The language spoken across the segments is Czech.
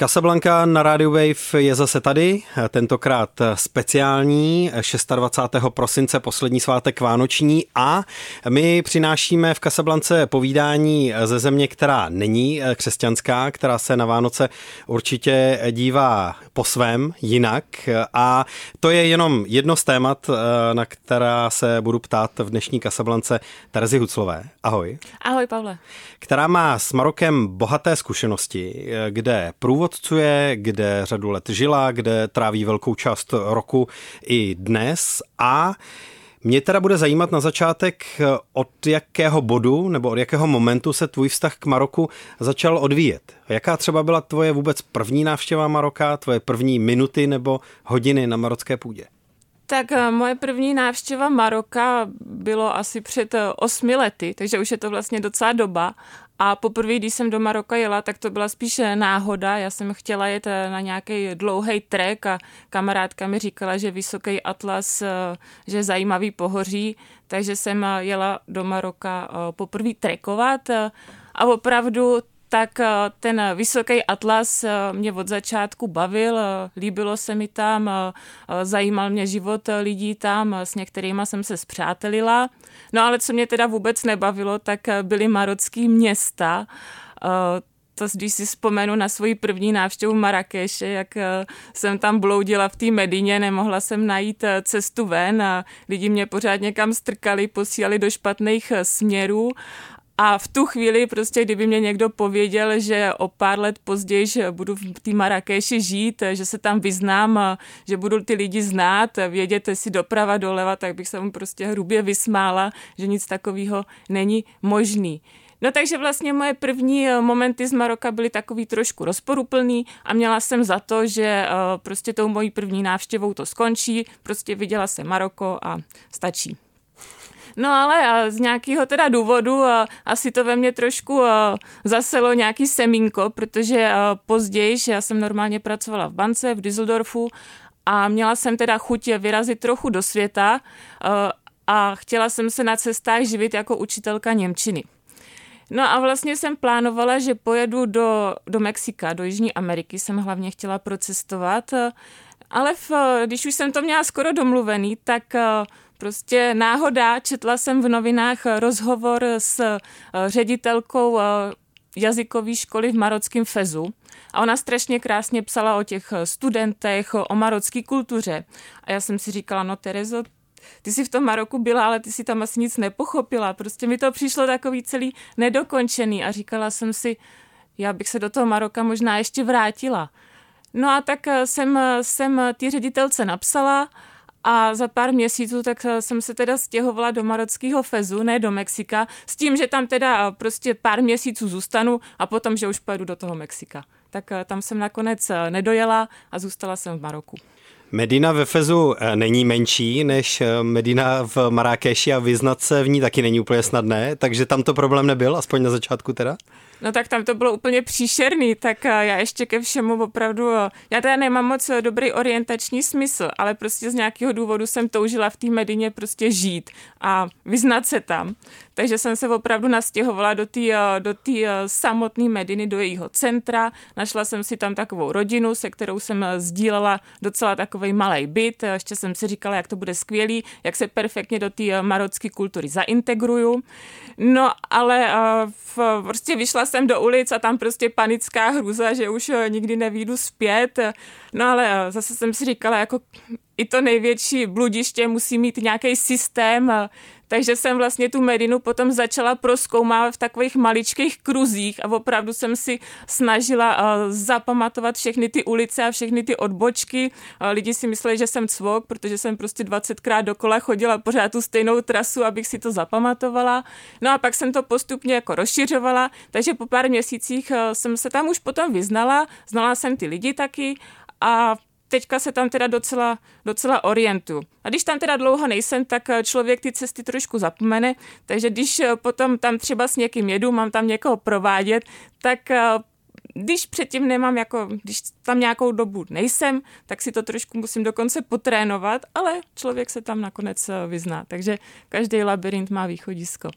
Casablanca na Radio Wave je zase tady, tentokrát speciální, 26. prosince, poslední svátek Vánoční a my přinášíme v Casablance povídání ze země, která není křesťanská, která se na Vánoce určitě dívá po svém jinak a to je jenom jedno z témat, na která se budu ptát v dnešní Casablance Terezy Huclové. Ahoj. Ahoj, Pavle. Která má s Marokem bohaté zkušenosti, kde průvodcuje, kde řadu let žila, kde tráví velkou část roku i dnes a mě teda bude zajímat na začátek, od jakého bodu nebo od jakého momentu se tvůj vztah k Maroku začal odvíjet. Jaká třeba byla tvoje vůbec první návštěva Maroka, tvoje první minuty nebo hodiny na marocké půdě? Tak eh, moje první návštěva Maroka bylo asi před eh, osmi lety, takže už je to vlastně docela doba. A poprvé, když jsem do Maroka jela, tak to byla spíše náhoda. Já jsem chtěla jet eh, na nějaký dlouhý trek a kamarádka mi říkala, že Vysoký Atlas, že je zajímavý pohoří, takže jsem jela do Maroka poprvé trekovat a opravdu tak eh, ten vysoký atlas eh, mě od začátku bavil, eh, líbilo se mi tam, zajímal mě život lidí tam, s některými jsem se zpřátelila. No ale co mě teda vůbec nebavilo, tak byly marocký města, to, když si vzpomenu na svoji první návštěvu Marrakeše, jak jsem tam bloudila v té Medině, nemohla jsem najít cestu ven a lidi mě pořád někam strkali, posílali do špatných směrů a v tu chvíli prostě, kdyby mě někdo pověděl, že o pár let později že budu v té Marrakeši žít, že se tam vyznám, že budu ty lidi znát, vědět si doprava, doleva, tak bych se mu prostě hrubě vysmála, že nic takového není možný. No takže vlastně moje první momenty z Maroka byly takový trošku rozporuplný a měla jsem za to, že prostě tou mojí první návštěvou to skončí, prostě viděla jsem Maroko a stačí. No ale z nějakého teda důvodu asi to ve mně trošku zaselo nějaký semínko, protože později, já jsem normálně pracovala v bance v Düsseldorfu a měla jsem teda chuť vyrazit trochu do světa a chtěla jsem se na cestách živit jako učitelka Němčiny. No a vlastně jsem plánovala, že pojedu do, do Mexika, do Jižní Ameriky, jsem hlavně chtěla procestovat, ale v, když už jsem to měla skoro domluvený, tak Prostě náhoda, četla jsem v novinách rozhovor s eh, ředitelkou eh, jazykové školy v marockém Fezu a ona strašně krásně psala o těch studentech, o marocké kultuře. A já jsem si říkala, no Terezo, ty jsi v tom Maroku byla, ale ty si tam asi nic nepochopila. Prostě mi to přišlo takový celý nedokončený a říkala jsem si, já bych se do toho Maroka možná ještě vrátila. No a tak eh, jsem, jsem ty ředitelce napsala a za pár měsíců tak eh, jsem se teda stěhovala do marockého Fezu, ne do Mexika, s tím, že tam teda eh, prostě pár měsíců zůstanu a potom, že už pojedu do toho Mexika. Tak eh, tam jsem nakonec nedojela a zůstala jsem v Maroku. Medina ve Fezu není menší než Medina v Marrakeši a vyznat se v ní taky není úplně snadné, takže tam to problém nebyl, aspoň na začátku teda? No tak tam to bylo úplně příšerný, tak já ještě ke všemu opravdu, já teda nemám moc dobrý orientační smysl, ale prostě z nějakého důvodu jsem toužila v té Medině prostě žít a vyznat se tam. Takže jsem se opravdu nastěhovala do té do samotné Mediny, do jejího centra. Našla jsem si tam takovou rodinu, se kterou jsem sdílela docela takový malý byt. Ještě jsem si říkala, jak to bude skvělý, jak se perfektně do té marocké kultury zaintegruju. No ale v, prostě vyšla jsem do ulic a tam prostě panická hruza, že už eh, nikdy nevídu zpět. No ale eh, zase jsem si říkala, jako i to největší bludiště musí mít nějaký systém, takže jsem vlastně tu Medinu potom začala proskoumávat v takových maličkých kruzích a opravdu jsem si snažila zapamatovat všechny ty ulice a všechny ty odbočky. Lidi si mysleli, že jsem cvok, protože jsem prostě 20krát dokola chodila pořád tu stejnou trasu, abych si to zapamatovala. No a pak jsem to postupně jako rozšiřovala, takže po pár měsících jsem se tam už potom vyznala, znala jsem ty lidi taky a teďka se tam teda docela, docela orientuju. A když tam teda dlouho nejsem, tak eh, člověk ty cesty trošku zapomene, takže když eh, potom tam třeba s někým jedu, mám tam někoho provádět, tak eh, když předtím nemám jako, když tam nějakou dobu nejsem, tak si to trošku musím dokonce potrénovat, ale člověk se tam nakonec vyzná. Takže každý labirint má východisko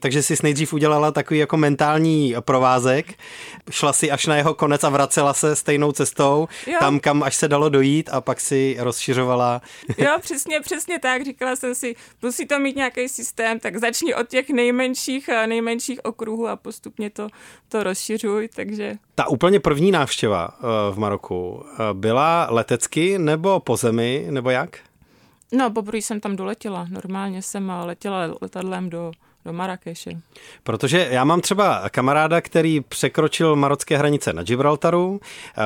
takže jsi nejdřív udělala takový jako mentální provázek, šla si až na jeho konec a vracela se stejnou cestou, jo. tam, kam až se dalo dojít a pak si rozšiřovala. Jo, přesně, přesně tak, říkala jsem si, musí to mít nějaký systém, tak začni od těch nejmenších, eh, nejmenších okruhů a postupně to, to rozšiřuj, takže... Ta úplně první návštěva eh, v Maroku eh, byla letecky nebo po zemi, nebo jak? No, poprvé jsem tam doletěla. Normálně jsem letěla letadlem do, do Marrakeše. Protože já mám třeba kamaráda, který překročil marocké hranice na Gibraltaru.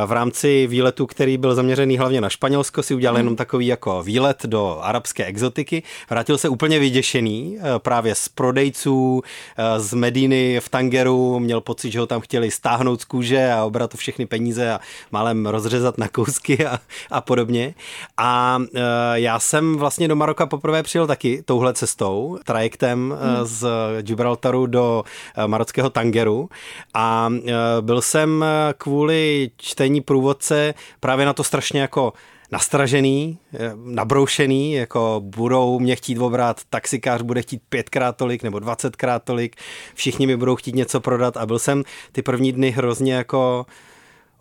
V rámci výletu, který byl zaměřený hlavně na Španělsko, si udělal mm. jenom takový jako výlet do arabské exotiky. Vrátil se úplně vyděšený eh, právě z prodejců eh, z Mediny v Tangeru. Měl pocit, že ho tam chtěli stáhnout z kůže a obrat všechny peníze a málem rozřezat na kousky a, a podobně. A eh, já jsem vlastně do Maroka poprvé přijel taky touhle cestou, trajektem mm. z Gibraltaru do eh, marockého Tangeru. A eh, byl jsem eh, kvůli čtení průvodce právě na to strašně jako nastražený, nabroušený, jako budou mě chtít obrat, taxikář bude chtít pětkrát tolik nebo dvacetkrát tolik, všichni mi budou chtít něco prodat a byl jsem ty první dny hrozně jako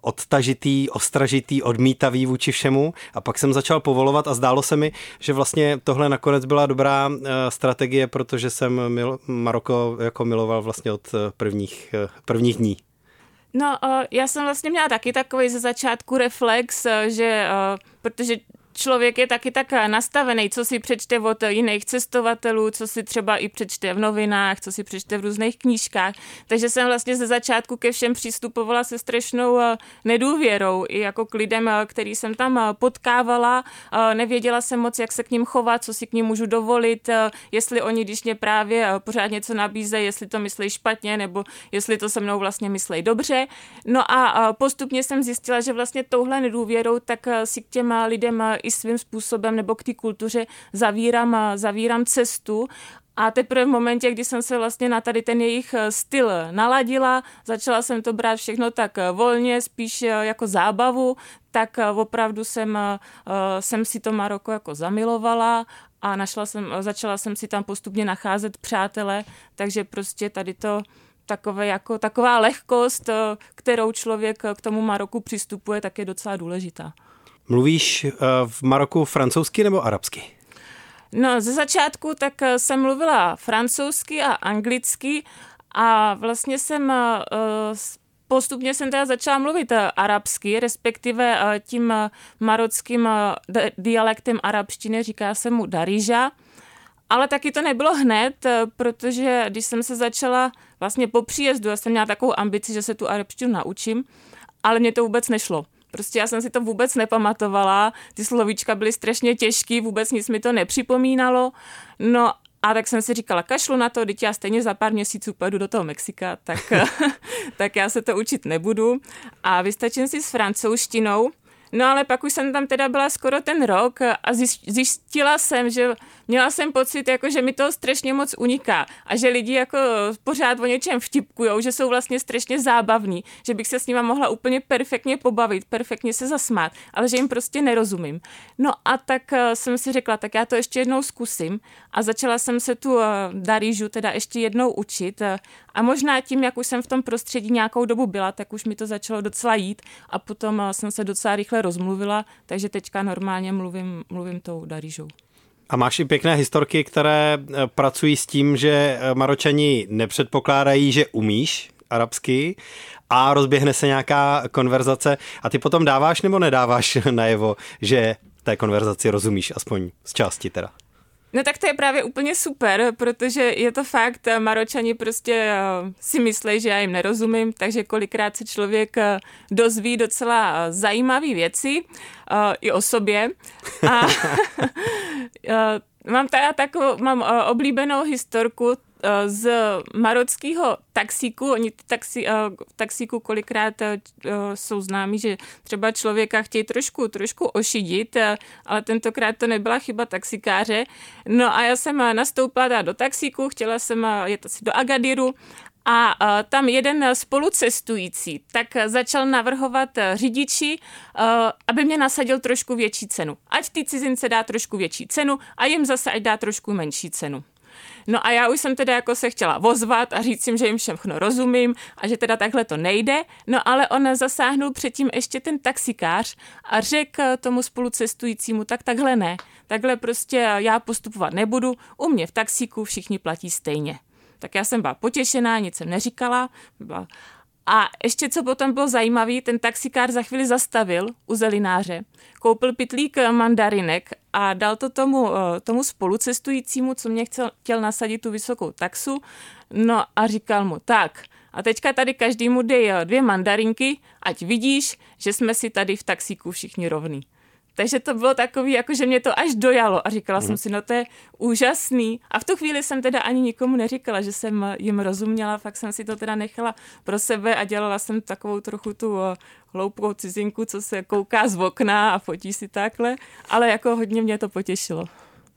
odtažitý, ostražitý, odmítavý vůči všemu a pak jsem začal povolovat a zdálo se mi, že vlastně tohle nakonec byla dobrá eh, strategie, protože jsem mil, Maroko jako miloval vlastně od eh, prvních, eh, prvních dní. No, já jsem vlastně měla taky takový ze začátku reflex, že protože člověk je taky tak nastavený, co si přečte od jiných cestovatelů, co si třeba i přečte v novinách, co si přečte v různých knížkách. Takže jsem vlastně ze začátku ke všem přistupovala se strašnou eh, nedůvěrou, i jako k lidem, eh, který jsem tam eh, potkávala. Nevěděla jsem moc, jak se k ním chovat, co si k ním můžu dovolit, jestli oni, když mě právě pořád něco nabízejí, jestli to myslí špatně, nebo jestli to se mnou vlastně myslí dobře. No a postupně jsem zjistila, že vlastně touhle nedůvěrou tak si k těm lidem i svým způsobem nebo k té kultuře zavírám, zavírám cestu a teprve v momentě, kdy jsem se vlastně na tady ten jejich eh, styl naladila, začala jsem to brát všechno tak eh, volně, spíš eh, jako zábavu, tak opravdu jsem, jsem si to Maroko jako zamilovala a našla jsem, začala jsem si tam postupně nacházet přátele, takže prostě tady to takové jako, taková lehkost, kterou člověk k tomu Maroku přistupuje, tak je docela důležitá. Mluvíš eh, v Maroku francouzsky nebo arabsky? No, ze začátku tak eh, jsem mluvila francouzsky a anglicky a vlastně jsem eh, postupně jsem teda začala mluvit arabsky, respektive tím marockým dialektem arabštiny, říká se mu daríža. Ale taky to nebylo hned, protože když jsem se začala vlastně po příjezdu, já jsem měla takovou ambici, že se tu arabštinu naučím, ale mě to vůbec nešlo. Prostě já jsem si to vůbec nepamatovala, ty slovíčka byly strašně těžký, vůbec nic mi to nepřipomínalo. No a tak jsem si říkala, kašlu na to, teď já stejně za pár měsíců pojedu do toho Mexika, tak, tak já se to učit nebudu. A vystačím si s francouzštinou, No ale pak už jsem tam teda byla skoro ten rok a zjistila jsem, že měla jsem pocit, jako, že mi to strašně moc uniká a že lidi jako pořád o něčem vtipkujou, že jsou vlastně strašně zábavní, že bych se s nima mohla úplně perfektně pobavit, perfektně se zasmát, ale že jim prostě nerozumím. No a tak eh, jsem si řekla, tak já to ještě jednou zkusím a začala jsem se tu eh, Darížu teda ještě jednou učit eh, a možná tím, jak už jsem v tom prostředí nějakou dobu byla, tak už mi to začalo docela jít a potom jsem se docela rychle rozmluvila, takže teďka normálně mluvím, mluvím tou Darížou. A máš i pěkné historky, které eh, pracují s tím, že eh, Maročani nepředpokládají, že umíš arabsky a rozběhne se nějaká konverzace a ty potom dáváš nebo nedáváš najevo, že té konverzaci rozumíš, aspoň z části teda. No tak to je právě úplně super, protože je to fakt, eh, Maročani prostě eh, si myslí, že já jim nerozumím, takže kolikrát se člověk eh, dozví docela zajímavé věci i o sobě. A mám teda takovou, mám oblíbenou historku, z marockého taxíku, oni taxi, uh, taxíku kolikrát uh, jsou známí, že třeba člověka chtějí trošku, trošku ošidit, ale tentokrát to nebyla chyba taxikáře. No a já jsem nastoupila do taxíku, chtěla jsem jet asi do Agadiru A tam jeden spolucestující tak začal navrhovat řidiči, aby mě nasadil trošku větší cenu. Ať ty cizince dá trošku větší cenu a jim zase ať dá trošku menší cenu. No a já už jsem teda jako se chtěla vozvat a říct jim, že jim všechno rozumím a že teda takhle to nejde, no ale on zasáhnul předtím ještě ten taxikář a řekl tomu spolucestujícímu, tak takhle ne, takhle prostě já postupovat nebudu, u mě v taxíku všichni platí stejně. Tak já jsem byla potěšená, nic jsem neříkala. Byla... A ještě co potom bylo zajímavé, ten taxikár za chvíli zastavil u zelináře, koupil pitlík mandarinek a dal to tomu, eh, tomu spolucestujícímu, co mě chtěl, chtěl nasadit tu vysokou taxu. No a říkal mu, tak, a teďka tady každému dej eh, dvě mandarinky, ať vidíš, že jsme si tady v taxíku všichni rovní. Takže to bylo takový, jako že mě to až dojalo a říkala mm. jsem si, no to je úžasný. A v tu chvíli jsem teda ani nikomu neříkala, že jsem jim rozuměla, fakt jsem si to teda nechala pro sebe a dělala jsem takovou trochu tu eh, hloupou cizinku, co se kouká z okna a fotí si takhle, ale jako hodně mě to potěšilo.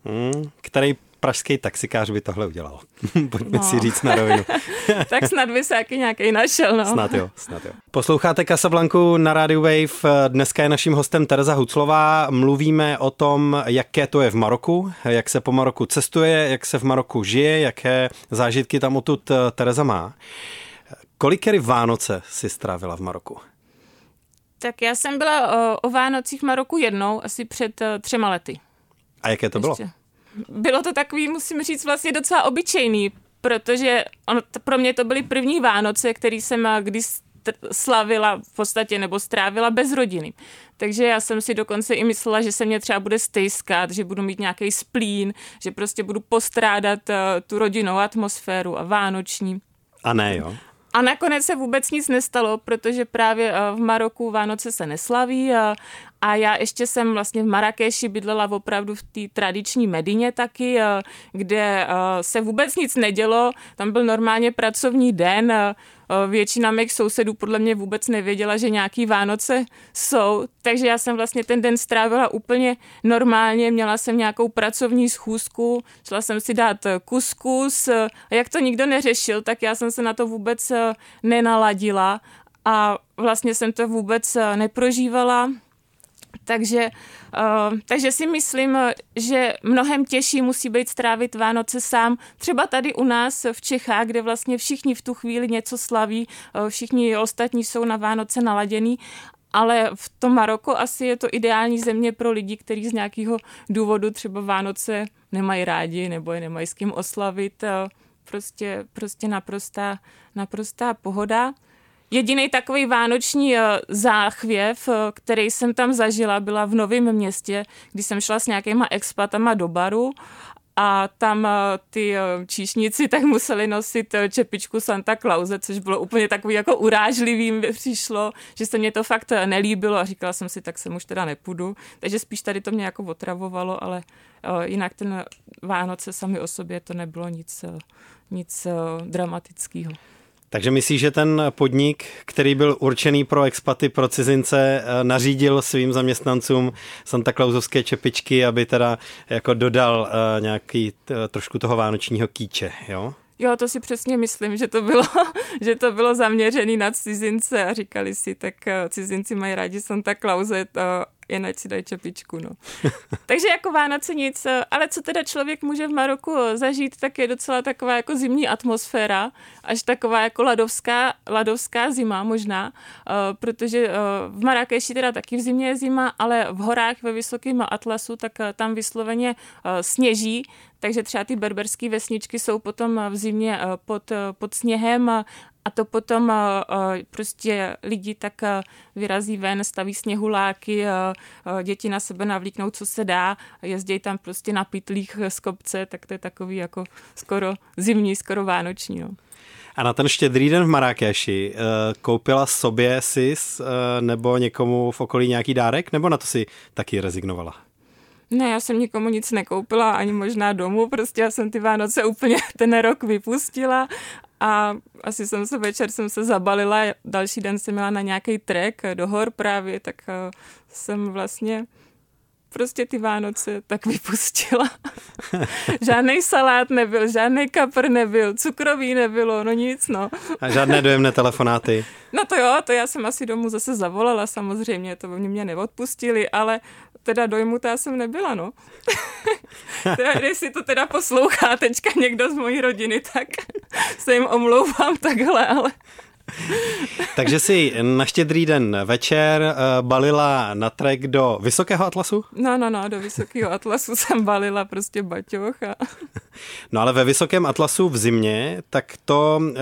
Hmm, který pražský taxikář by tohle udělal. Pojďme no. si říct na rovinu. tak snad by se jaký nějaký našel. No. Snad jo, snad jo. Posloucháte Casablanku na Radio Wave. Dneska je naším hostem Tereza Huclová. Mluvíme o tom, jaké to je v Maroku, jak se po Maroku cestuje, jak se v Maroku žije, jaké zážitky tam odtud eh, Tereza má. Kolikery Vánoce si strávila v Maroku? Tak já jsem byla o, o Vánocích v Maroku jednou, asi před uh, třema lety. A jaké to Ještě. bylo? Bylo to takový, musím říct, vlastně docela obyčejný, protože on, pro mě to byly první Vánoce, který jsem eh, kdy slavila v podstatě nebo strávila bez rodiny. Takže já jsem si dokonce i myslela, že se mě třeba bude stejskat, že budu mít nějaký splín, že prostě budu postrádat uh, tu rodinnou atmosféru a vánoční. A ne, jo? A nakonec se vůbec nic nestalo, protože právě eh, v Maroku Vánoce se neslaví a, a já ještě jsem vlastně v Marrakeši bydlela opravdu v té tradiční Medině taky, eh, kde eh, se vůbec nic nedělo, tam byl normálně pracovní den, většina mých sousedů podle mě vůbec nevěděla, že nějaký Vánoce jsou, takže já jsem vlastně ten den strávila úplně normálně, měla jsem nějakou pracovní schůzku, šla jsem si dát kuskus. Jak to nikdo neřešil, tak já jsem se na to vůbec nenaladila. A vlastně jsem to vůbec neprožívala. Takže, uh, takže si myslím, že mnohem těžší musí být strávit Vánoce sám. Třeba tady u nás v Čechách, kde vlastně všichni v tu chvíli něco slaví, uh, všichni ostatní jsou na Vánoce naladěný ale v tom Maroku asi je to ideální země pro lidi, kteří z nějakého důvodu třeba Vánoce nemají rádi nebo je nemají s kým oslavit. Prostě, prostě naprostá, naprostá pohoda. Jediný takový vánoční eh, záchvěv, eh, který jsem tam zažila, byla v Novém městě, kdy jsem šla s nějakýma expatama do baru a tam eh, ty číšníci tak museli nosit čepičku Santa Clause, což bylo úplně takový jako urážlivý mi přišlo, že se mě to fakt nelíbilo a říkala jsem si, tak sem už teda nepůjdu. Takže spíš tady to mě jako otravovalo, ale jinak ten Vánoce sami o sobě to nebylo nic, nic dramatického. Takže myslíš, že ten podnik, který byl určený pro expaty, pro cizince, eh, nařídil svým zaměstnancům Santa Clausovské čepičky, aby teda jako dodal uh, nějaký uh, trošku toho vánočního kýče, jo? Jo, to si přesně myslím, že to bylo, že to bylo zaměřené na cizince a říkali si, tak cizinci mají rádi Santa Clause, jen ať si dají čepičku, no. Takže jako Vánoce nic, ale co teda člověk může v Maroku zažít, tak je docela taková jako zimní atmosféra, až taková jako ladovská, ladovská zima možná, uh, protože uh, v Marrakeši teda taky v zimě je zima, ale v horách ve vysokém Atlasu, tak uh, tam vysloveně sněží, takže třeba ty berberské vesničky jsou potom v zimě pod, pod sněhem a to potom prostě lidi tak vyrazí ven, staví sněhuláky, děti na sebe navlíknou, co se dá, jezdí tam prostě na pytlích z kopce, tak to je takový jako skoro zimní, skoro vánoční. No. A na ten štědrý den v Marrakeši koupila sobě si e, nebo někomu v okolí nějaký dárek, nebo na to si taky rezignovala? Ne, já jsem nikomu nic nekoupila, ani možná domů, prostě já jsem ty Vánoce úplně ten rok vypustila a asi jsem se večer jsem se zabalila, další den jsem měla na nějaký trek do hor právě, tak uh, jsem vlastně prostě ty Vánoce tak vypustila. žádný salát nebyl, žádný kapr nebyl, cukrový nebylo, no nic, no. A žádné dojemné telefonáty. No to jo, to já jsem asi domů zase zavolala samozřejmě, to by mě neodpustili, ale teda dojmutá jsem nebyla, no. teda, si to teda poslouchá teďka někdo z mojí rodiny, tak se jim omlouvám takhle, ale... Takže si na štědrý den večer uh, balila na trek do Vysokého Atlasu? No, no, no, do Vysokého Atlasu jsem balila prostě baťoch. A... No ale ve Vysokém Atlasu v zimě, tak to uh,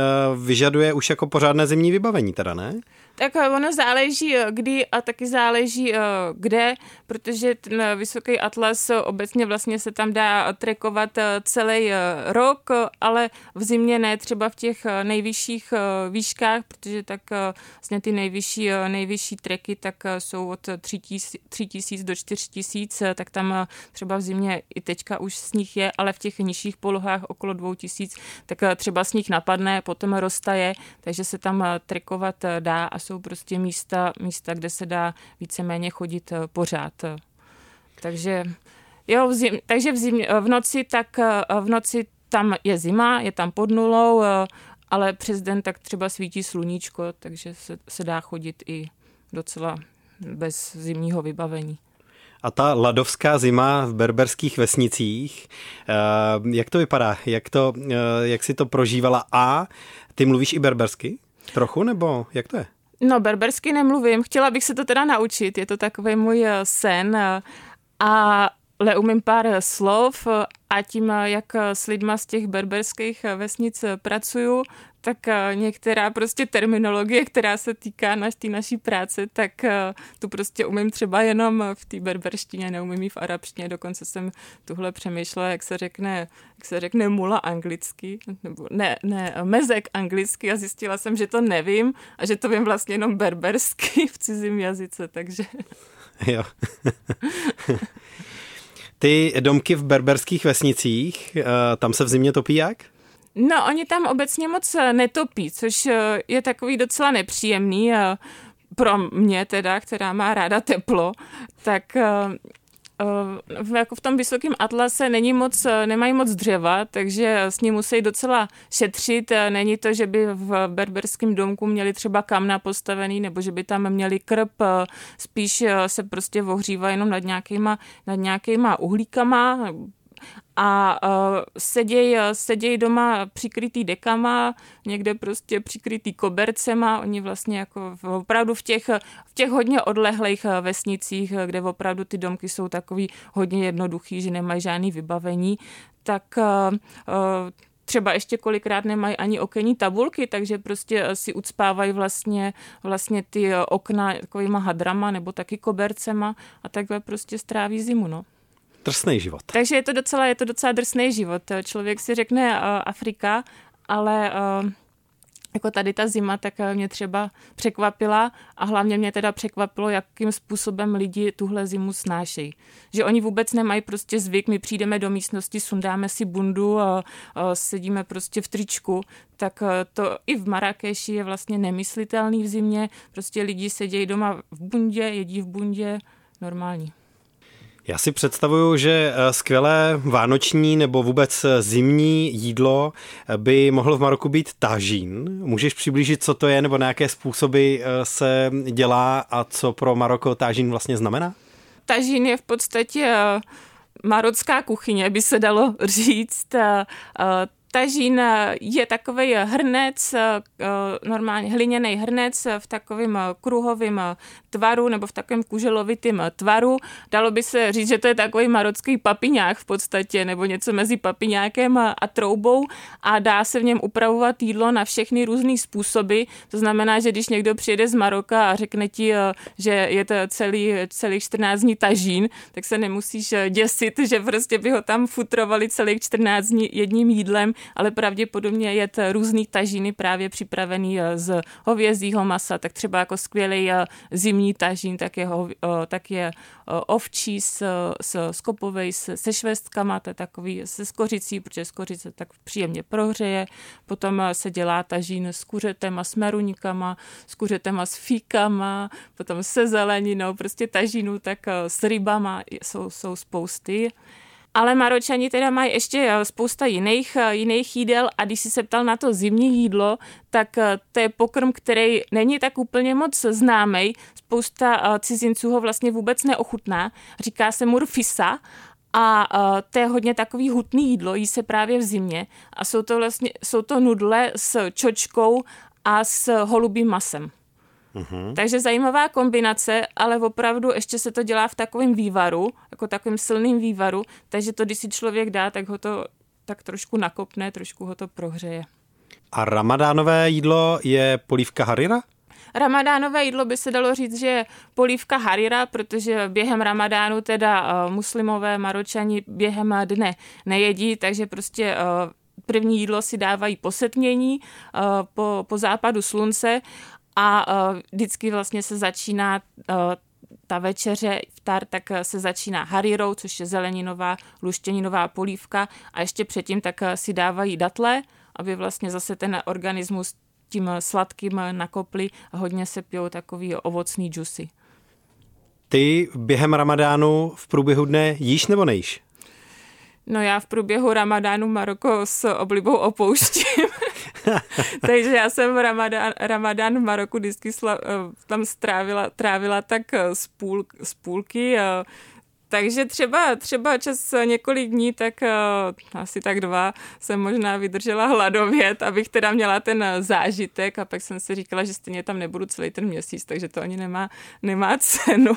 vyžaduje už jako pořádné zimní vybavení teda, ne? Eh, ono záleží eh, kdy a taky záleží eh, kde, protože ten Vysoký Atlas obecně vlastně se tam dá trekovat celý rok, ale v zimě ne třeba v těch nejvyšších výškách, protože tak vlastně ty nejvyšší, nejvyšší treky tak jsou od 3000 do 4000, tak tam třeba v zimě i teďka už sníh je, ale v těch nižších polohách okolo 2000, tak třeba sníh napadne, potom roztaje, takže se tam trekovat dá a jsou prostě místa, místa, kde se dá víceméně chodit eh, pořád. Takže jo, v zim, takže v, zim, v noci tak eh, v noci tam je zima, je tam pod nulou, eh, ale přes den tak třeba svítí sluníčko, takže se, se dá chodit i docela bez zimního vybavení. A ta ladovská zima v berberských vesnicích, jak to vypadá? Jak, to, jak si to prožívala? A ty mluvíš i berbersky? Trochu, nebo jak to je? No, berbersky nemluvím, chtěla bych se to teda naučit, je to takový můj eh, sen eh, a ale umím pár eh, slov a tím, jak s lidma z těch berberských vesnic pracuju, tak některá prostě terminologie, která se týká naš, tý naší práce, tak tu prostě umím třeba jenom v té berberštině, neumím ji v arabštině, dokonce jsem tuhle přemýšlela, jak se řekne, jak se řekne mula anglicky, nebo ne, ne, mezek anglicky a zjistila jsem, že to nevím a že to vím vlastně jenom berbersky v cizím jazyce, takže... Jo. Ty domky v berberských vesnicích, tam se v zimě topí jak? No, oni tam obecně moc eh, netopí, což eh, je takový docela nepříjemný eh, pro mě teda, která má ráda teplo, tak jako v tom vysokém atlase není moc, nemají moc dřeva, takže s ním musí docela šetřit. Není to, že by v berberském domku měli třeba kamna postavený, nebo že by tam měli krp, spíš se prostě ohřívá jenom nad nějakýma, nad nějakýma uhlíkama, a uh, seděj, seděj doma přikrytý dekama, někde prostě přikrytý kobercema, oni vlastně jako v, opravdu v těch, v těch hodně odlehlých e, vesnicích, e, kde opravdu ty domky jsou takový hodně jednoduchý, že nemají žádný vybavení, tak uh, uh, třeba ještě kolikrát nemají ani okenní tabulky, takže prostě si ucpávají vlastně, vlastně ty okna takovýma hadrama nebo taky kobercema a takhle prostě stráví zimu, no. Drsný život. Takže je to docela, je to docela drsný život. Člověk si řekne uh, Afrika, ale uh, jako tady ta zima, tak mě třeba překvapila a hlavně mě teda překvapilo, jakým způsobem lidi tuhle zimu snášejí. Že oni vůbec nemají prostě zvyk, my přijdeme do místnosti, sundáme si bundu a, a sedíme prostě v tričku, tak to i v Marrakeši je vlastně nemyslitelný v zimě. Prostě lidi sedějí doma v bundě, jedí v bundě, normální. Já si představuju, že eh, skvělé vánoční nebo vůbec eh, zimní jídlo eh, by mohlo v Maroku být tažín. Můžeš přiblížit, co to je nebo na jaké způsoby se dělá a co pro Maroko tažín vlastně znamená? Tažín je v podstatě marocká kuchyně, by se dalo říct tažín je takový hrnec, eh, normálně hliněný hrnec v takovém kruhovém tvaru nebo v takovém kuželovitém tvaru. Dalo by se říct, že to je takový marocký papiňák v podstatě, nebo něco mezi papiňákem a troubou a dá se v něm upravovat jídlo na všechny různé způsoby. To znamená, že když někdo přijede z Maroka a řekne ti, eh, že je to celý, celých 14 dní tažín, tak se nemusíš děsit, že prostě by ho tam futrovali celých 14 dní jedním jídlem, ale pravděpodobně jet různý tažiny právě připravený z hovězího masa, tak třeba jako skvělý zimní tažín, tak je, tak je ovčí s, s skopovej, se, se švestkama, to je takový se skořicí, protože skořice tak příjemně prohřeje. Potom se dělá tažín s kuřetema, s meruňkama, s kuřetema, s fíkama, potom se zeleninou, prostě tažínu, tak s rybama jsou, jsou spousty. Ale Maročani teda mají ještě eh, spousta jiných, eh, jiných jídel a když si se ptal na to zimní jídlo, tak eh, to je pokrm, který není tak úplně moc známý. Spousta cizinců ho vlastně vůbec neochutná. Říká se murfisa a to je hodně takový hutný jídlo, jí se právě v zimě. A jsou to vlastně, jsou to nudle s čočkou a s holubým masem. Uhum. Takže zajímavá kombinace, ale opravdu ještě se to dělá v takovém vývaru, jako takovým silným vývaru, takže to, když si člověk dá, tak ho to tak trošku nakopne, trošku ho to prohřeje. A ramadánové jídlo je polívka harira? Ramadánové jídlo by se dalo říct, že je polívka harira, protože během ramadánu teda uh, muslimové maročani během dne nejedí, takže prostě uh, první jídlo si dávají po setmění, uh, po, po západu slunce a uh, vždycky vlastně se začíná uh, ta večeře, vtar, tak se začíná harirou, což je zeleninová, luštěninová polívka a ještě předtím tak si dávají datle, aby vlastně zase ten organismus tím sladkým nakopli a hodně se pijou takový ovocný džusy. Ty během ramadánu v průběhu dne jíš nebo nejíš? No já v průběhu ramadánu Maroko s oblibou opouštím. Takže já jsem Ramadán, Ramadán v Maroku vždycky sla, eh, tam strávila, trávila tak eh, z, půl, z půlky. A, takže třeba, třeba čas několik dní, tak eh, asi tak dva, jsem možná vydržela hladovět, abych teda měla ten zážitek a pak jsem si říkala, že stejně tam nebudu celý ten měsíc, takže to ani nemá, nemá cenu.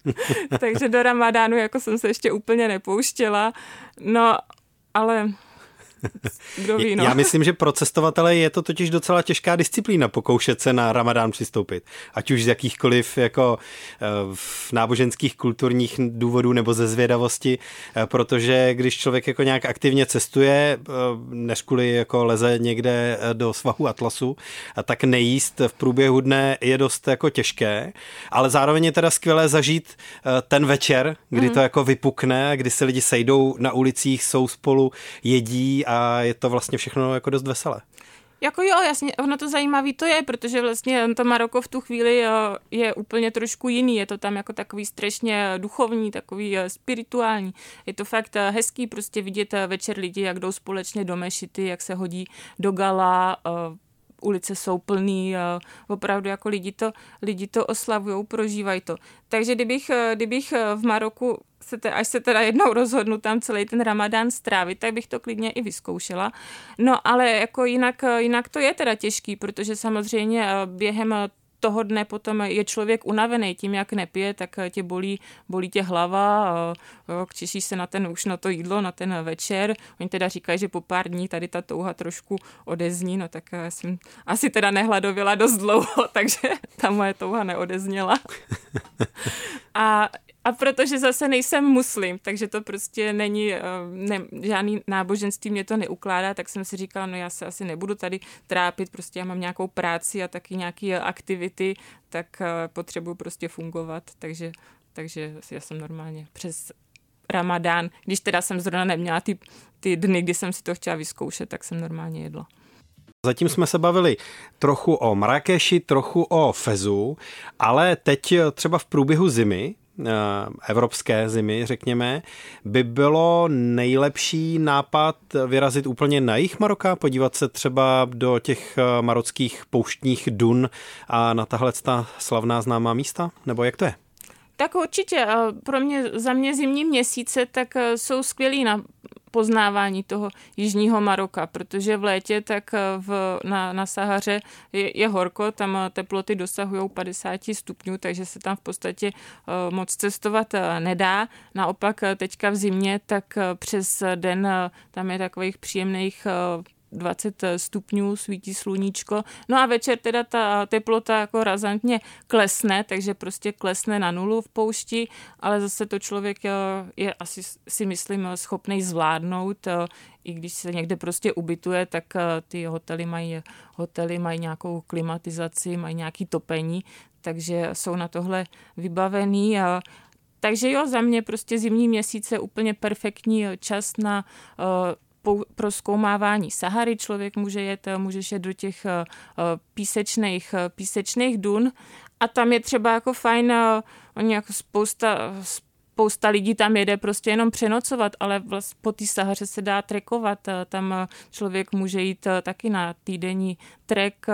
takže do Ramadánu jako jsem se ještě úplně nepouštěla. No, ale kdo ví, no. Já myslím, že pro cestovatele je to totiž docela těžká disciplína pokoušet se na ramadán přistoupit. Ať už z jakýchkoliv jako eh, v náboženských, kulturních důvodů nebo ze zvědavosti, eh, protože když člověk jako nějak aktivně cestuje, eh, než kvůli jako leze někde do svahu Atlasu, tak nejíst v průběhu dne je dost jako těžké, ale zároveň je teda skvělé zažít ten večer, kdy mm. to jako vypukne, kdy se lidi sejdou na ulicích, jsou spolu, jedí a je to vlastně všechno jako dost veselé. Jako jo, jasně, ono to zajímavé to je, protože vlastně to Maroko v tu chvíli je úplně trošku jiný, je to tam jako takový strašně duchovní, takový eh, spirituální. Je to fakt eh, hezký prostě vidět eh, večer lidi, jak jdou společně do mešity, jak se hodí do gala, ulice jsou plný, opravdu jako lidi to, lidi to oslavují, prožívají to. Takže kdybych, kdybych v Maroku se te, až se teda jednou rozhodnu tam celý ten ramadán strávit, tak bych to klidně i vyzkoušela. No ale jako jinak, jinak to je teda těžký, protože samozřejmě eh, během toho dne potom je člověk unavený tím, jak nepije, tak tě bolí, bolí tě hlava, těšíš se na ten už na to jídlo, na ten večer. Oni teda říkají, že po pár dní tady ta touha trošku odezní, no tak jsem asi teda nehladověla dost dlouho, takže ta moje touha neodezněla. A a protože zase nejsem muslim, takže to prostě není, eh, ne, žádný náboženství mě to neukládá, tak jsem si říkala, no já se asi nebudu tady trápit, prostě já mám nějakou práci a taky nějaké aktivity, tak eh, potřebuji prostě fungovat, takže, takže já jsem normálně přes ramadán, když teda jsem zrovna neměla ty, ty dny, kdy jsem si to chtěla vyzkoušet, tak jsem normálně jedla. Zatím jsme se bavili trochu o Marrakeši, trochu o Fezu, ale teď třeba v průběhu zimy Eh, evropské zimy, řekněme, by bylo nejlepší nápad vyrazit úplně na jich Maroka, podívat se třeba do těch eh, marockých pouštních dun a na tahle slavná známá místa? Nebo jak to je? Tak určitě. Pro mě, za mě zimní měsíce tak eh, jsou skvělý na poznávání toho jižního Maroka, protože v létě tak eh, v, na, na Sahaře je, je horko, tam eh, teploty dosahují 50 stupňů, takže se tam v podstatě uh, moc cestovat nedá. Naopak teďka v zimě, tak přes den tam je takových příjemných 20 stupňů, svítí sluníčko. No a večer teda ta teplota jako razantně klesne, takže prostě klesne na nulu v poušti, ale zase to člověk je asi si myslím schopný zvládnout i když se někde prostě ubytuje, tak ty hotely mají, hotely mají nějakou klimatizaci, mají nějaký topení, takže jsou na tohle vybavený. A, takže jo, za mě prostě zimní měsíce úplně perfektní čas na uh, pro zkoumávání Sahary. Člověk může jet, může jet do těch uh, písečných, písečných dun a tam je třeba jako fajn, uh, oni jako spousta, spousta lidí tam jede prostě jenom přenocovat, ale vlast, po té Sahaře se dá trekovat. Tam člověk může jít taky na týdenní trek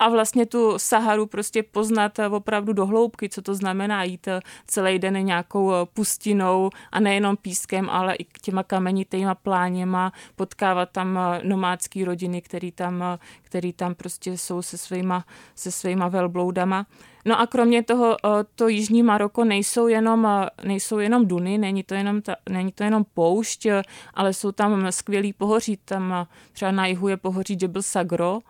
a vlastně tu Saharu prostě poznat eh, opravdu do hloubky, co to znamená jít eh, celý den nějakou eh, pustinou a nejenom pískem, ale i těma kamenitýma pláněma, potkávat tam nomádský rodiny, který tam, který tam prostě jsou se svýma, se svýma velbloudama. No a kromě toho, to jižní Maroko nejsou jenom, nejsou jenom duny, není to jenom, ta, není to jenom poušť, ale jsou tam skvělý pohoří. Tam třeba na jihu je pohoří Jebel Sagro,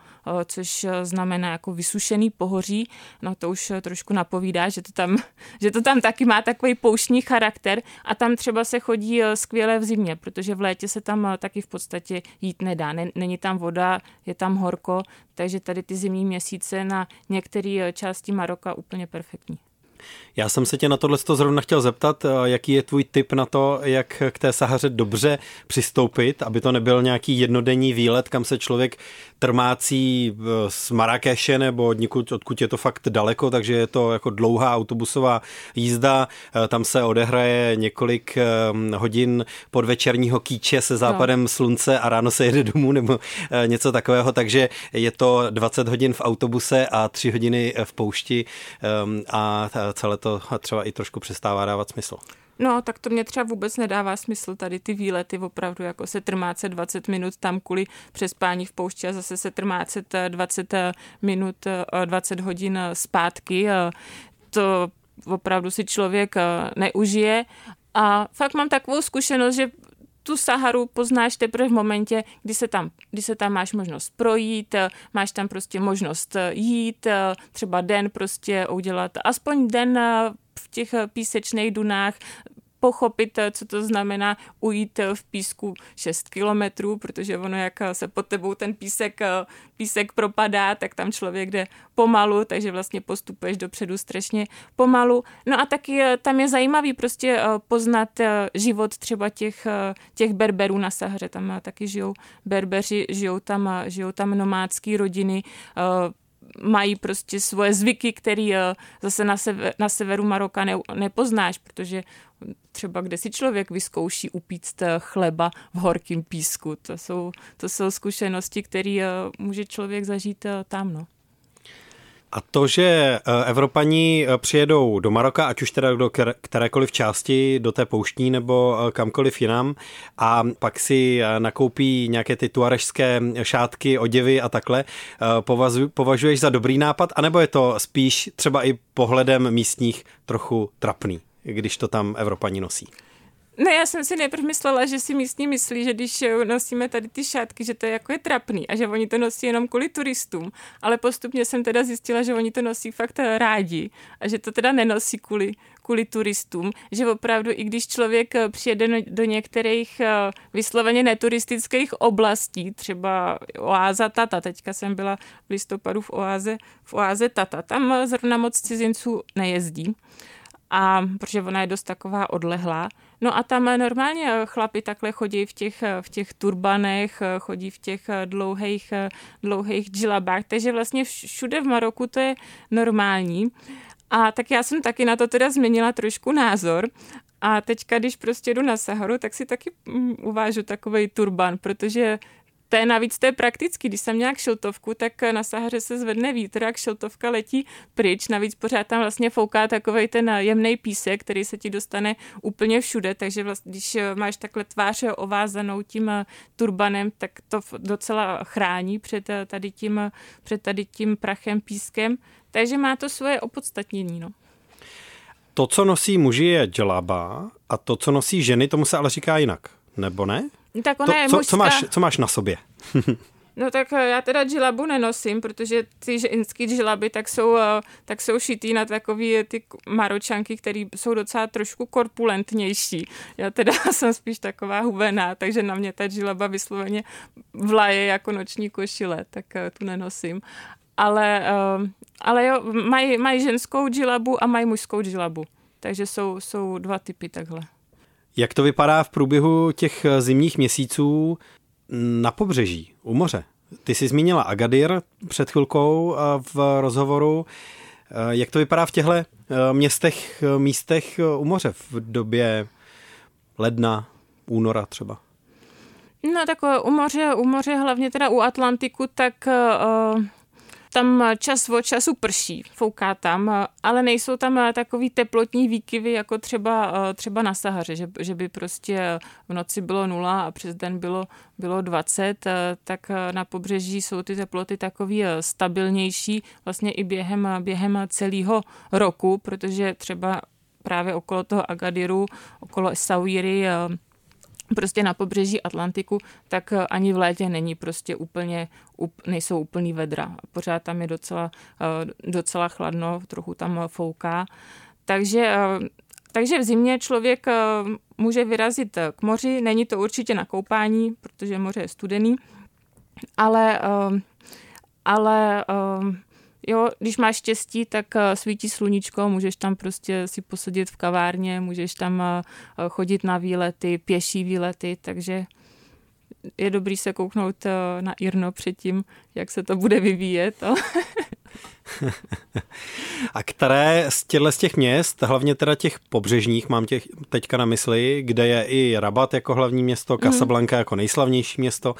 což znamená jako vysušený pohoří. No to už trošku napovídá, že to tam, že to tam taky má takový pouštní charakter a tam třeba se chodí skvěle v zimě, protože v létě se tam taky v podstatě jít nedá. Není tam voda, je tam horko, takže tady ty zimní měsíce na některé části Maroka úplně perfektní. Já jsem se tě na tohle zrovna chtěl zeptat, eh, jaký je tvůj tip na to, jak k té Sahaře dobře přistoupit, aby to nebyl nějaký jednodenní výlet, kam se člověk trmácí eh, z Marrakeše nebo od nikud, odkud je to fakt daleko, takže je to jako dlouhá autobusová jízda. Eh, tam se odehraje několik hodin podvečerního kýče se západem no. slunce a ráno se jede domů nebo něco takového, takže je to 20 hodin v autobuse a 3 hodiny v poušti a celé to třeba i trošku přestává dávat smysl. No, tak to mě třeba vůbec nedává smysl tady ty výlety opravdu, jako se trmáce 20 minut tam kvůli přespání v poušti a zase se trmácet 20 minut, 20 hodin zpátky. To opravdu si člověk neužije. A fakt mám takovou zkušenost, že tu Saharu poznáš teprve v momentě, kdy se, tam, kdy se tam máš možnost projít, máš tam prostě možnost jít, třeba den prostě udělat aspoň den v těch písečných dunách, pochopit, eh, co to znamená ujít eh, v písku 6 kilometrů, protože ono, jak eh, se pod tebou ten písek, písek propadá, tak tam člověk jde pomalu, takže vlastně postupuješ dopředu strašně pomalu. No a taky tam je zajímavý prostě poznat život třeba těch, těch berberů na Sahře, tam taky žijou berbeři, žijou tam, žijou tam nomádské rodiny, mají prostě svoje zvyky, které zase na, sever, na severu Maroka ne, nepoznáš, protože třeba kde si člověk vyzkouší upíct eh, chleba v horkém písku. To jsou, to jsou zkušenosti, které eh, může člověk zažít eh, tam. No. A to, že Evropani přijedou do Maroka, ať už teda do kterékoliv části, do té pouštní nebo kamkoliv jinam, a pak si nakoupí nějaké ty tuarežské šátky, oděvy a takhle, považuješ za dobrý nápad, anebo je to spíš třeba i pohledem místních trochu trapný? když to tam Evropani nosí? Ne, já jsem si nejprve myslela, že si místní myslí, že když nosíme tady ty šátky, že to je jako je trapný a že oni to nosí jenom kvůli turistům, ale postupně jsem teda zjistila, že oni to nosí fakt rádi a že to teda nenosí kvůli, kvůli turistům, že opravdu i když člověk přijede do některých eh, vysloveně neturistických oblastí, třeba oáza Tata, teďka jsem byla v listopadu v oáze, v oáze Tata, tam zrovna moc cizinců nejezdí, a protože ona je dost taková odlehlá. No a tam normálně chlapi takhle chodí v těch, v těch turbanech, chodí v těch dlouhých, dlouhých džilabách, takže vlastně všude v Maroku to je normální. A tak já jsem taky na to teda změnila trošku názor a teďka, když prostě jdu na Saharu, tak si taky mm, uvážu takový turban, protože to je navíc to je praktický. Když jsem nějak šiltovku, tak na Sahaře se zvedne vítr, jak šiltovka letí pryč. Navíc pořád tam vlastně fouká takový ten jemný písek, který se ti dostane úplně všude. Takže vlastně, když máš takhle tvář ovázanou tím turbanem, tak to docela chrání před tady tím, před tady tím prachem, pískem. Takže má to svoje opodstatnění. No. To, co nosí muži, je dželaba a to, co nosí ženy, tomu se ale říká jinak, nebo ne? Tak ona to, je co, mužská. co, máš, co máš na sobě? No tak eh, já teda džilabu nenosím, protože ty ženský džilaby tak jsou, eh, tak jsou šitý na takový eh, ty maročanky, které jsou docela trošku korpulentnější. Já teda jsem spíš taková hubená, takže na mě ta džilaba vysloveně vlaje jako noční košile, tak tu nenosím. Ale, ale jo, mají, mají ženskou džilabu a mají mužskou džilabu. Takže jsou, jsou dva typy takhle. Jak to vypadá v průběhu těch zimních měsíců na pobřeží, u moře? Ty jsi zmínila Agadir před chvilkou v rozhovoru. Jak to vypadá v těchto městech, místech u moře v době ledna, února třeba? No tak u moře, u moře hlavně teda u Atlantiku, tak tam čas od času prší, fouká tam, ale nejsou tam takový teplotní výkyvy, jako třeba, třeba na Sahaře, že, že by prostě v noci bylo nula a přes den bylo, bylo 20, tak na pobřeží jsou ty teploty takový stabilnější vlastně i během, během celého roku, protože třeba právě okolo toho Agadiru, okolo Sauíry, prostě na pobřeží Atlantiku, tak eh, ani v létě není prostě úplně, nejsou úplný vedra. Pořád tam je docela, eh, docela chladno, trochu tam fouká. Takže, eh, takže v zimě člověk může vyrazit k moři, není to určitě na koupání, protože moře je studený, ale, ale Jo, když máš štěstí, tak eh, svítí sluníčko, můžeš tam prostě si posadit v kavárně, můžeš tam eh, eh, chodit na výlety, pěší výlety, takže je dobrý se kouknout na Irno předtím, jak se to bude vyvíjet. A které z těchto z těch měst, hlavně teda těch pobřežních, mám těch teďka na mysli, kde je i Rabat jako hlavní město, mhm. Casablanca mm. jako nejslavnější město,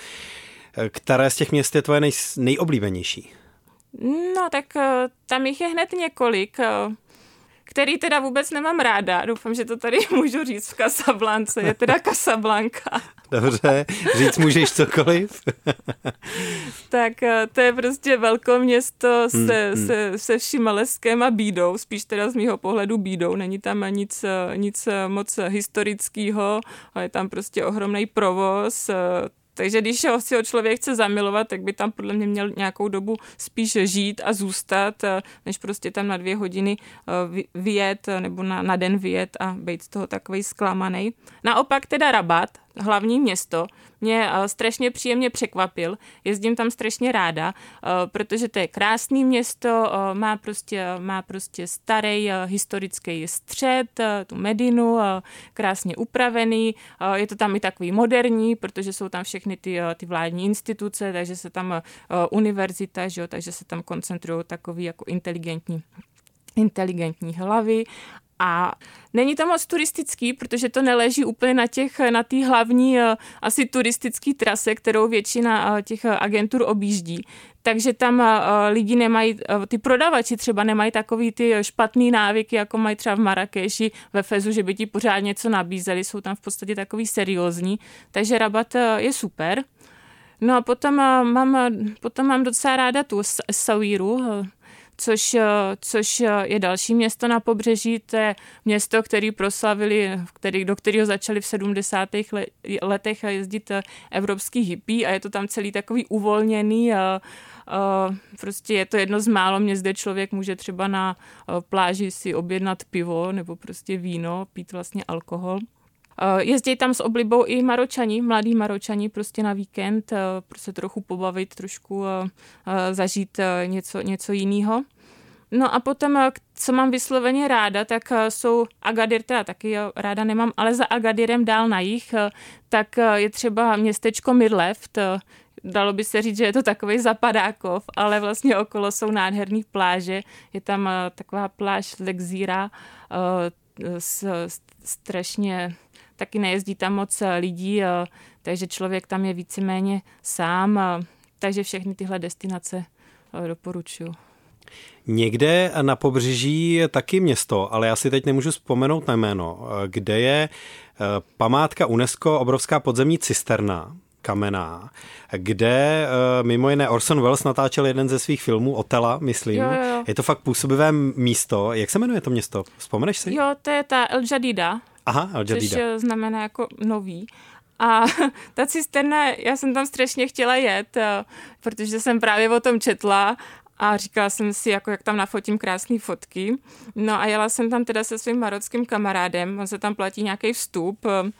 které z těch měst je tvoje nej, nejoblíbenější? No, tak eh, tam jich je hned několik, eh, který teda vůbec nemám ráda. Doufám, že to tady můžu říct v Casablance. Je teda Casablanca. Dobře, říct můžeš cokoliv. tak eh, to je prostě velké město se, hmm, hmm. se, se vším leskem a bídou, spíš teda z mýho pohledu bídou. Není tam nic, nic moc historického, ale je tam prostě ohromný provoz, takže když si ho člověk chce zamilovat, tak by tam podle mě měl nějakou dobu spíš žít a zůstat, eh, než prostě tam na dvě hodiny eh, vyjet nebo na, na den vyjet a být z toho takový zklamaný. Naopak teda Rabat, hlavní město, mě eh, strašně příjemně překvapil. Jezdím tam strašně ráda, eh, protože to je krásné město, eh, má prostě, má prostě starý historický střed, tu Medinu, krásně upravený. Je to tam i takový moderní, protože jsou tam všechny ty, ty vládní instituce, takže se tam univerzita, že jo, takže se tam koncentrují takový jako inteligentní inteligentní hlavy a není to moc turistický, protože to neleží úplně na těch, na té hlavní eh, asi turistické trase, kterou většina eh, těch agentur objíždí. Takže tam eh, lidi nemají, ty prodavači třeba nemají takový ty špatný návyky, jako mají třeba v Marrakeši, ve Fezu, že by ti pořád něco nabízeli, jsou tam v podstatě takový seriózní. Takže rabat je super. No a potom mám, potom mám docela ráda tu Sawiru, což, eh, což eh, je další město na pobřeží. To je město, který proslavili, který, do kterého začali v 70. letech jezdit eh, evropský hippie a je to tam celý takový uvolněný a, a prostě je to jedno z málo měst, kde člověk může třeba na pláži si objednat pivo nebo prostě víno, pít vlastně alkohol. Jezdí tam s oblibou i Maročani, mladí Maročani prostě na víkend, prostě trochu pobavit, trošku zažít něco, něco jiného. No a potom, co mám vysloveně ráda, tak jsou Agadir, teda taky ráda nemám, ale za Agadirem dál na jich, tak je třeba městečko Midleft, dalo by se říct, že je to takový zapadákov, ale vlastně okolo jsou nádherné pláže. Je tam taková pláž Lexíra, strašně taky nejezdí tam moc lidí, takže člověk tam je víceméně sám, takže všechny tyhle destinace doporučuji. Někde na pobřeží je taky město, ale já si teď nemůžu vzpomenout na jméno, kde je eh, památka UNESCO, obrovská podzemní cisterna, kamená, kde mimo jiné Orson Welles natáčel jeden ze svých filmů, Otela, myslím. Jo, jo. Je to fakt působivé místo. Jak se jmenuje to město? Vzpomeneš si? Jo, to je ta El Jadida. Aha, El Jadida. Což znamená jako nový. A ta cisterna, já jsem tam strašně chtěla jet, eh, protože jsem právě o tom četla a říkala jsem si, jako jak tam nafotím krásné fotky. No a jela jsem tam teda se svým marockým kamarádem, on se tam platí nějaký vstup, eh,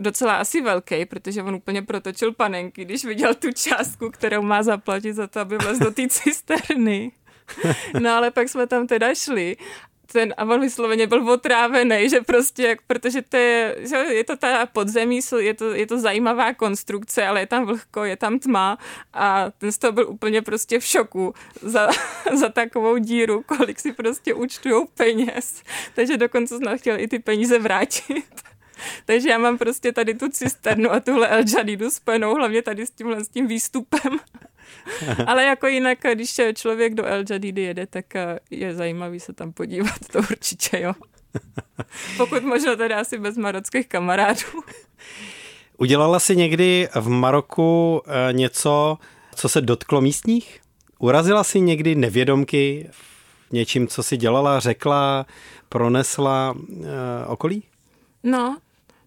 docela asi velký, protože on úplně protočil panenky, když viděl tu částku, kterou má zaplatit za to, aby vlez do té cisterny. No ale pak jsme tam teda šli ten, a on vysloveně byl otrávený, že prostě, protože to je, že je to ta podzemí, je to, je to zajímavá konstrukce, ale je tam vlhko, je tam tma a ten z toho byl úplně prostě v šoku za, za takovou díru, kolik si prostě účtujou peněz. Takže dokonce jsem chtěl i ty peníze vrátit. Takže já mám prostě tady tu cisternu a tuhle El Jadidu spojenou hlavně tady s tímhle s tím výstupem. Ale jako jinak, když člověk do El Jadidy jede, tak eh, je zajímavý se tam podívat, to určitě jo. Pokud možno teda asi bez marockých kamarádů. Udělala jsi někdy v Maroku eh, něco, co se dotklo místních? Urazila jsi někdy nevědomky něčím, co si dělala, řekla, pronesla uh, okolí? No,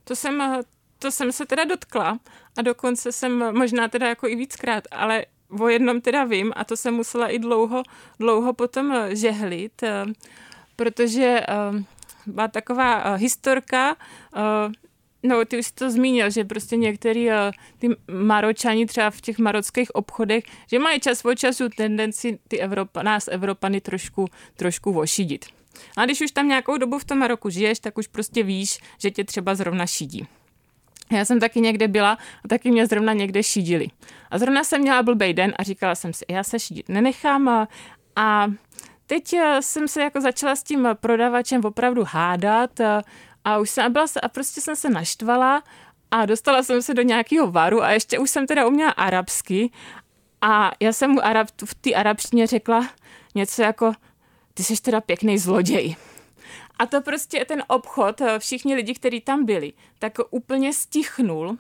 to jsem, to jsem se teda dotkla a dokonce jsem možná teda jako i víckrát, ale o jednom teda vím a to jsem musela i dlouho, dlouho potom eh, žehlit, eh, protože eh, byla taková historka, No, ty už jsi to zmínil, že prostě některý ty Maročani třeba v těch marockých obchodech, že mají čas od času tendenci ty Evropa, nás Evropany trošku, trošku vošidit. A když už tam nějakou dobu v tom Maroku žiješ, tak už prostě víš, že tě třeba zrovna šidí. Já jsem taky někde byla a taky mě zrovna někde šidili. A zrovna jsem měla blbej den a říkala jsem si, já se šidit nenechám a, a teď eh, jsem se jako začala s tím prodavačem opravdu hádat a, a už jsem byla a prostě jsem se naštvala a dostala jsem se do nějakého varu a ještě už jsem teda uměla arabsky a já jsem mu arab, v té arabštině řekla něco jako ty jsi teda pěkný zloděj. A to prostě ten obchod, eh, všichni lidi, kteří tam byli, tak úplně stichnul.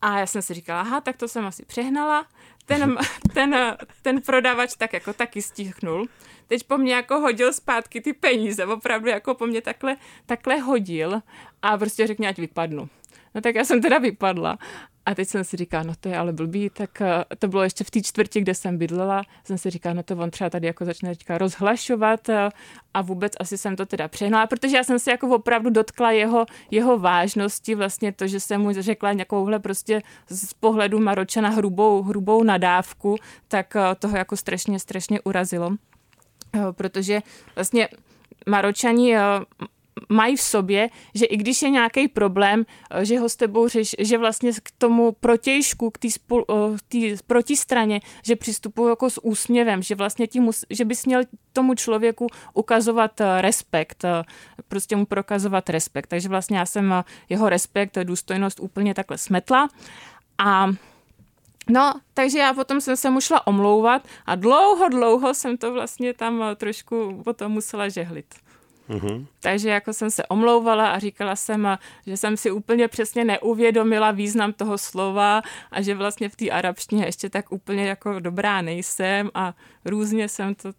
A já jsem si říkala, aha, tak to jsem asi přehnala. Ten, ten, ten prodavač tak jako taky stichnul. Teď po mně jako hodil zpátky ty peníze, opravdu jako po mně takhle, takhle hodil a prostě řekl, ať vypadnu. No tak já jsem teda vypadla. A teď jsem si říkala, no to je ale blbý, tak eh, to bylo ještě v té čtvrti, kde jsem bydlela, jsem si říkala, no to on třeba tady jako začne teďka rozhlašovat eh, a vůbec asi jsem to teda přehnala, protože já jsem se jako opravdu dotkla jeho, jeho vážnosti, vlastně to, že jsem mu řekla nějakouhle prostě z pohledu Maročana hrubou, hrubou nadávku, tak eh, toho jako strašně, strašně urazilo. Protože vlastně Maročani mají v sobě, že i když je nějaký problém, eh, že ho s tebou řeš, že vlastně k tomu protějšku, k té eh, protistraně, že přistupují jako s úsměvem, že vlastně tím, že bys měl tomu člověku ukazovat eh, respekt, prostě mu prokazovat respekt. Takže vlastně já jsem jeho respekt, důstojnost úplně takhle smetla a No, takže já potom jsem se mu šla omlouvat a dlouho, dlouho jsem to vlastně tam trošku potom musela žehlit. Mm-hmm. Takže jako jsem se omlouvala a říkala jsem, že jsem si úplně přesně neuvědomila význam toho slova a že vlastně v té arabštině ještě tak úplně jako dobrá nejsem a různě jsem to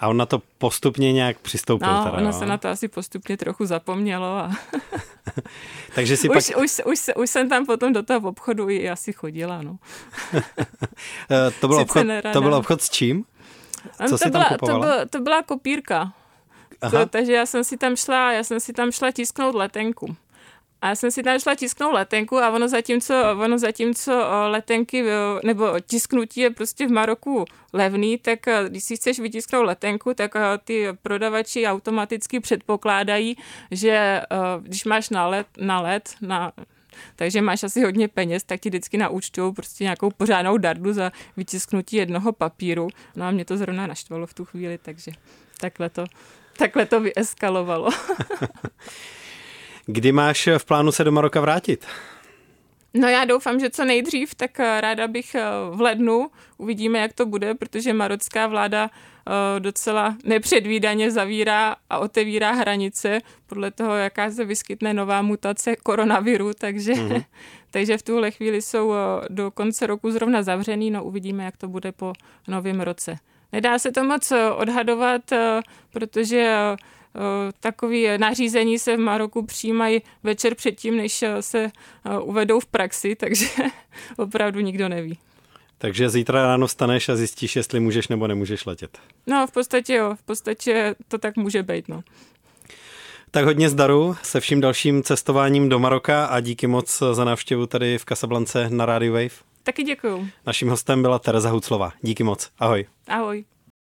a on na to postupně nějak přistoupil? No, teda, ono no? se na to asi postupně trochu zapomnělo. A... Takže si už, pak... už, už, už jsem tam potom do toho obchodu i asi chodila. No. to, byl obchod, to byl obchod s čím? Co to byla, tam kupovala? To, byl, to byla kopírka. To, takže já jsem si tam šla, já jsem si tam šla tisknout letenku. A já jsem si tam šla tisknout letenku a ono zatímco, ono zatímco letenky nebo tisknutí je prostě v Maroku levný, tak když si chceš vytisknout letenku, tak ty prodavači automaticky předpokládají, že když máš na let, na let, na, takže máš asi hodně peněz, tak ti vždycky naúčtují prostě nějakou pořádnou dardu za vytisknutí jednoho papíru. No a mě to zrovna naštvalo v tu chvíli, takže takhle to takhle to vyeskalovalo. Kdy máš v plánu se do Maroka vrátit? No já doufám, že co nejdřív, tak ráda bych eh, v lednu. Uvidíme, jak to bude, protože marocká vláda docela nepředvídaně zavírá a otevírá hranice podle toho, jaká se vyskytne nová mutace koronaviru, takže, mm-hmm. takže v tuhle chvíli jsou do konce roku zrovna zavřený, no uvidíme, jak to bude po novém roce. Nedá se to moc eh, odhadovat, eh, protože takový nařízení se v Maroku přijímají večer předtím, než se uvedou v praxi, takže opravdu nikdo neví. Takže zítra ráno staneš a zjistíš, jestli můžeš nebo nemůžeš letět. No, v podstatě jo, v podstatě to tak může být, no. Tak hodně zdaru se vším dalším cestováním do Maroka a díky moc za návštěvu tady v Casablance na Radio Wave. Taky děkuju. Naším hostem byla Tereza Huclova. Díky moc. Ahoj. Ahoj.